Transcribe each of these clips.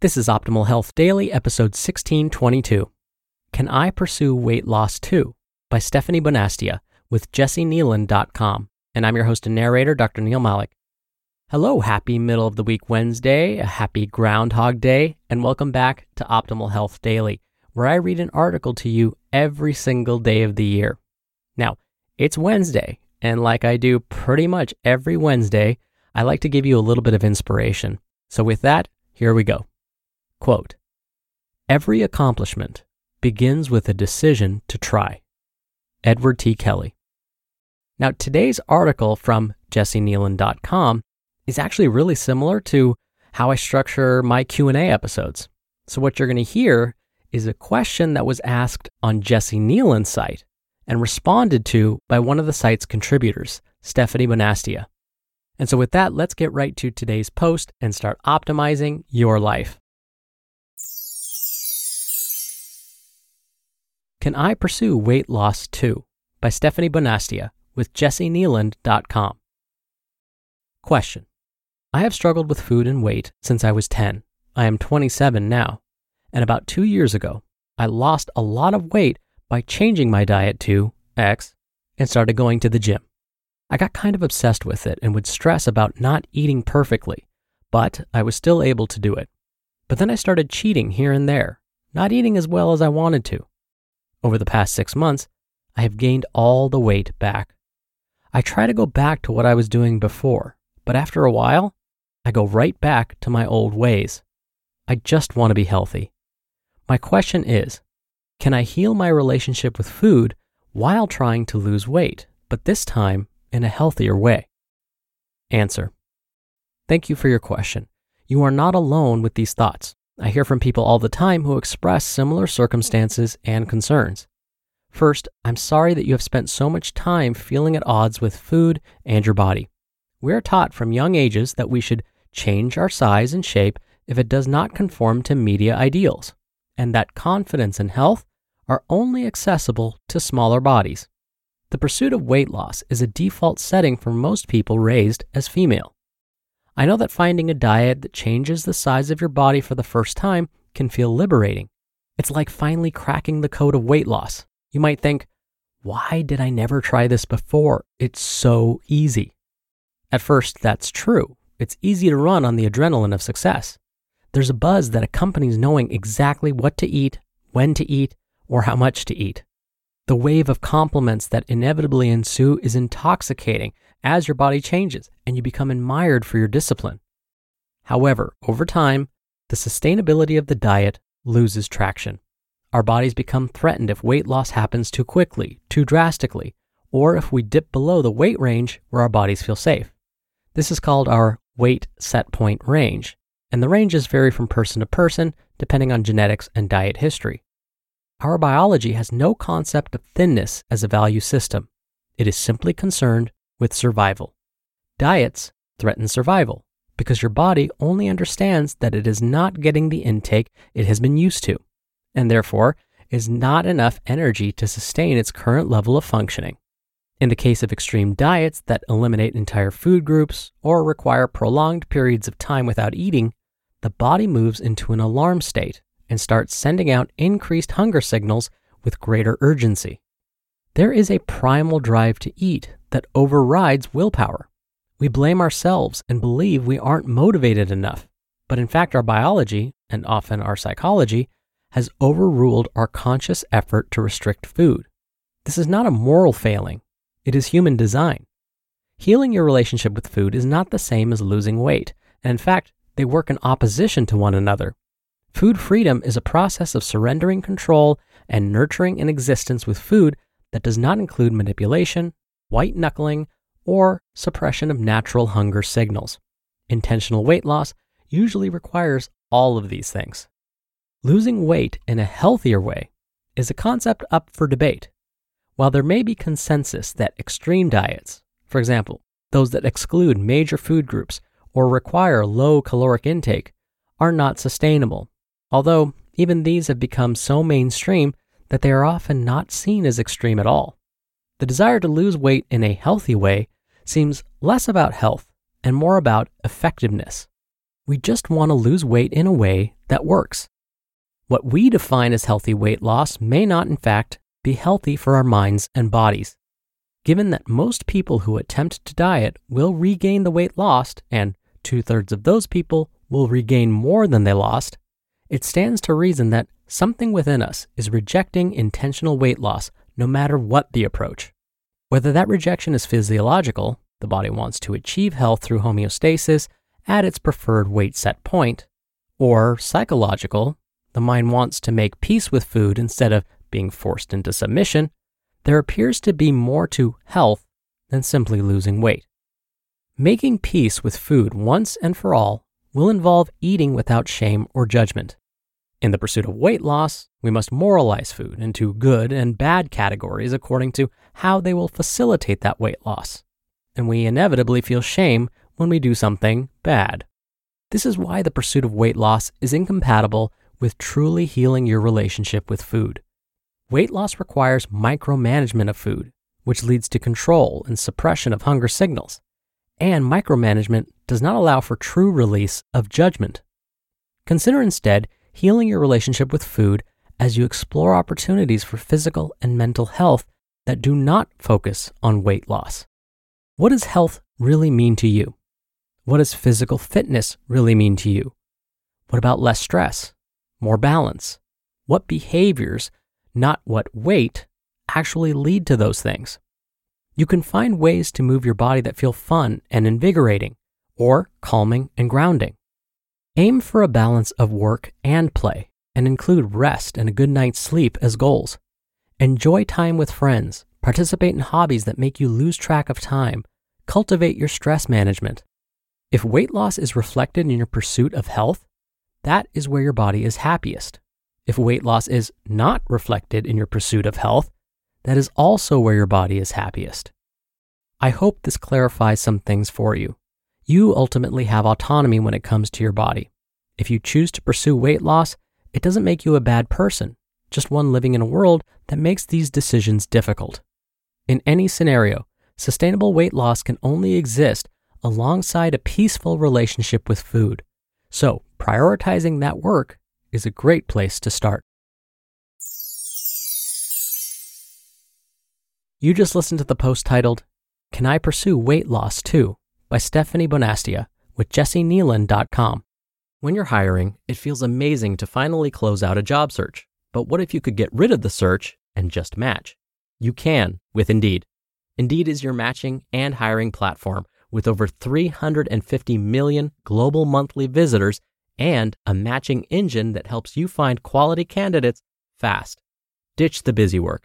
This is Optimal Health Daily, episode 1622. Can I Pursue Weight Loss Too? by Stefanie Bonastia with jessikneeland.com. And I'm your host and narrator, Dr. Neal Malik. Hello, happy middle of the week Wednesday, a happy Groundhog Day, and welcome back to Optimal Health Daily, where I read an article to you every single day of the year. Now, it's Wednesday, and like I do pretty much every Wednesday, I like to give you a little bit of inspiration. So, with that, here we go. Quote Every accomplishment begins with a decision to try. Edward T. Kelly. Now, today's article from jessikneeland.com is actually really similar to how I structure my Q&A episodes. So what you're going to hear is a question that was asked on Jessi Kneeland's site and responded to by one of the site's contributors, Stefanie Bonastia. And so with that, let's get right to today's post and start optimizing your life. Can I Pursue Weight Loss Too? by Stefanie Bonastia with jessikneeland.com. Question. I have struggled with food and weight since I was 10. I am 27 now. And about two years ago, I lost a lot of weight by changing my diet to X and started going to the gym. I got kind of obsessed with it and would stress about not eating perfectly, but I was still able to do it. But then I started cheating here and there, not eating as well as I wanted to. Over the past six months, I have gained all the weight back. I try to go back to what I was doing before, but after a while, I go right back to my old ways. I just want to be healthy. My question is can I heal my relationship with food while trying to lose weight, but this time in a healthier way? Answer. Thank you for your question. You are not alone with these thoughts. I hear from people all the time who express similar circumstances and concerns. First, I'm sorry that you have spent so much time feeling at odds with food and your body. We are taught from young ages that we should change our size and shape if it does not conform to media ideals, and that confidence and health are only accessible to smaller bodies. The pursuit of weight loss is a default setting for most people raised as female. I know that finding a diet that changes the size of your body for the first time can feel liberating. It's like finally cracking the code of weight loss. You might think, why did I never try this before? It's so easy. At first, that's true. It's easy to run on the adrenaline of success. There's a buzz that accompanies knowing exactly what to eat, when to eat, or how much to eat. The wave of compliments that inevitably ensue is intoxicating as your body changes and you become admired for your discipline. However, over time, the sustainability of the diet loses traction. Our bodies become threatened if weight loss happens too quickly, too drastically, or if we dip below the weight range where our bodies feel safe. This is called our weight set point range, and the ranges vary from person to person depending on genetics and diet history. Our biology has no concept of thinness as a value system. It is simply concerned with survival. Diets threaten survival because your body only understands that it is not getting the intake it has been used to, and therefore is not enough energy to sustain its current level of functioning. In the case of extreme diets that eliminate entire food groups or require prolonged periods of time without eating, the body moves into an alarm state and starts sending out increased hunger signals with greater urgency. There is a primal drive to eat that overrides willpower. We blame ourselves and believe we aren't motivated enough, but in fact, our biology, and often our psychology, has overruled our conscious effort to restrict food. This is not a moral failing, it is human design. Healing your relationship with food is not the same as losing weight, and in fact, they work in opposition to one another. Food freedom is a process of surrendering control and nurturing an existence with food that does not include manipulation, white knuckling, or suppression of natural hunger signals. Intentional weight loss usually requires all of these things. Losing weight in a healthier way is a concept up for debate. While there may be consensus that extreme diets, for example, those that exclude major food groups or require low caloric intake, are not sustainable, although even these have become so mainstream that they are often not seen as extreme at all. The desire to lose weight in a healthy way seems less about health and more about effectiveness. We just want to lose weight in a way that works. What we define as healthy weight loss may not, in fact, be healthy for our minds and bodies. Given that most people who attempt to diet will regain the weight lost, and two thirds of those people will regain more than they lost, it stands to reason that something within us is rejecting intentional weight loss no matter what the approach. Whether that rejection is physiological, the body wants to achieve health through homeostasis at its preferred weight set point, or psychological, the mind wants to make peace with food instead of being forced into submission, there appears to be more to health than simply losing weight. Making peace with food once and for all will involve eating without shame or judgment. In the pursuit of weight loss, we must moralize food into good and bad categories according to how they will facilitate that weight loss. And we inevitably feel shame when we do something bad. This is why the pursuit of weight loss is incompatible with truly healing your relationship with food. Weight loss requires micromanagement of food, which leads to control and suppression of hunger signals. And micromanagement does not allow for true release of judgment. Consider instead healing your relationship with food as you explore opportunities for physical and mental health that do not focus on weight loss. What does health really mean to you? What does physical fitness really mean to you? What about less stress, more balance? What behaviors, not what weight, actually lead to those things? You can find ways to move your body that feel fun and invigorating, or calming and grounding. Aim for a balance of work and play and include rest and a good night's sleep as goals. Enjoy time with friends, participate in hobbies that make you lose track of time, cultivate your stress management. If weight loss is reflected in your pursuit of health, that is where your body is happiest. If weight loss is not reflected in your pursuit of health, that is also where your body is happiest. I hope this clarifies some things for you. You ultimately have autonomy when it comes to your body. If you choose to pursue weight loss, it doesn't make you a bad person, just one living in a world that makes these decisions difficult. In any scenario, sustainable weight loss can only exist alongside a peaceful relationship with food. So, prioritizing that work is a great place to start. You just listened to the post titled, Can I Pursue Weight Loss Too? by Stefanie Bonastia with jessikneeland.com. When you're hiring, it feels amazing to finally close out a job search. But what if you could get rid of the search and just match? You can with Indeed. Indeed is your matching and hiring platform with over 350 million global monthly visitors and a matching engine that helps you find quality candidates fast. Ditch the busy work.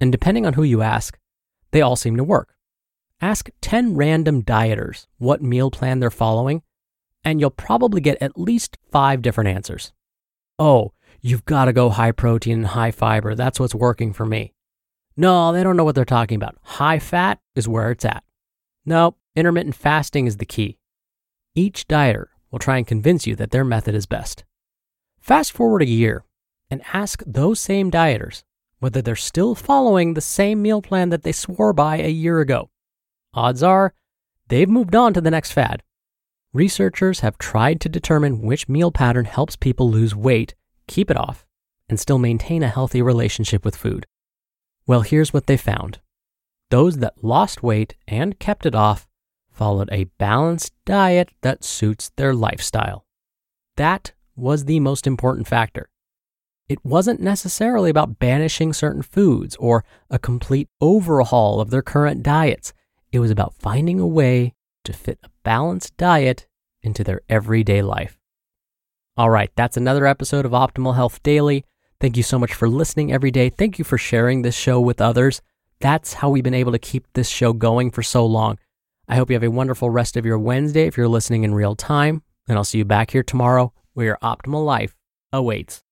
And depending on who you ask, they all seem to work. Ask 10 random dieters what meal plan they're following, and you'll probably get at least five different answers. Oh, you've got to go high protein and high fiber. That's what's working for me. No, they don't know what they're talking about. High fat is where it's at. No, intermittent fasting is the key. Each dieter will try and convince you that their method is best. Fast forward a year and ask those same dieters whether they're still following the same meal plan that they swore by a year ago. Odds are they've moved on to the next fad. Researchers have tried to determine which meal pattern helps people lose weight, keep it off, and still maintain a healthy relationship with food. Well, here's what they found those that lost weight and kept it off followed a balanced diet that suits their lifestyle. That was the most important factor. It wasn't necessarily about banishing certain foods or a complete overhaul of their current diets. It was about finding a way to fit a balanced diet into their everyday life. All right, that's another episode of Optimal Health Daily. Thank you so much for listening every day. Thank you for sharing this show with others. That's how we've been able to keep this show going for so long. I hope you have a wonderful rest of your Wednesday if you're listening in real time, and I'll see you back here tomorrow where your optimal life awaits.